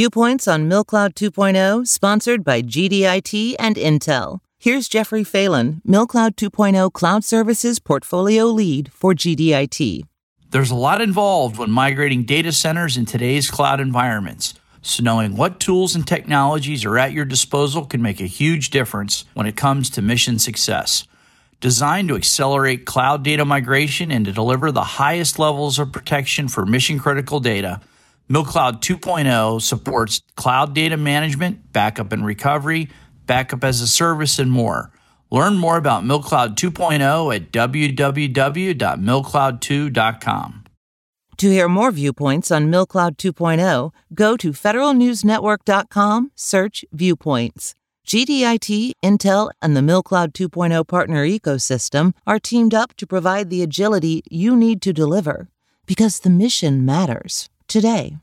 Viewpoints on MilCloud 2.0, sponsored by GDIT and Intel. Here's Jeffrey Phelan, MilCloud 2.0 Cloud Services Portfolio Lead for GDIT. There's a lot involved when migrating data centers in today's cloud environments. So, knowing what tools and technologies are at your disposal can make a huge difference when it comes to mission success. Designed to accelerate cloud data migration and to deliver the highest levels of protection for mission critical data, MilCloud 2.0 supports cloud data management, backup and recovery, backup as a service, and more. Learn more about MilCloud 2.0 at www.milcloud2.com. To hear more viewpoints on MilCloud 2.0, go to federalnewsnetwork.com, search viewpoints. GDIT, Intel, and the MilCloud 2.0 partner ecosystem are teamed up to provide the agility you need to deliver because the mission matters today.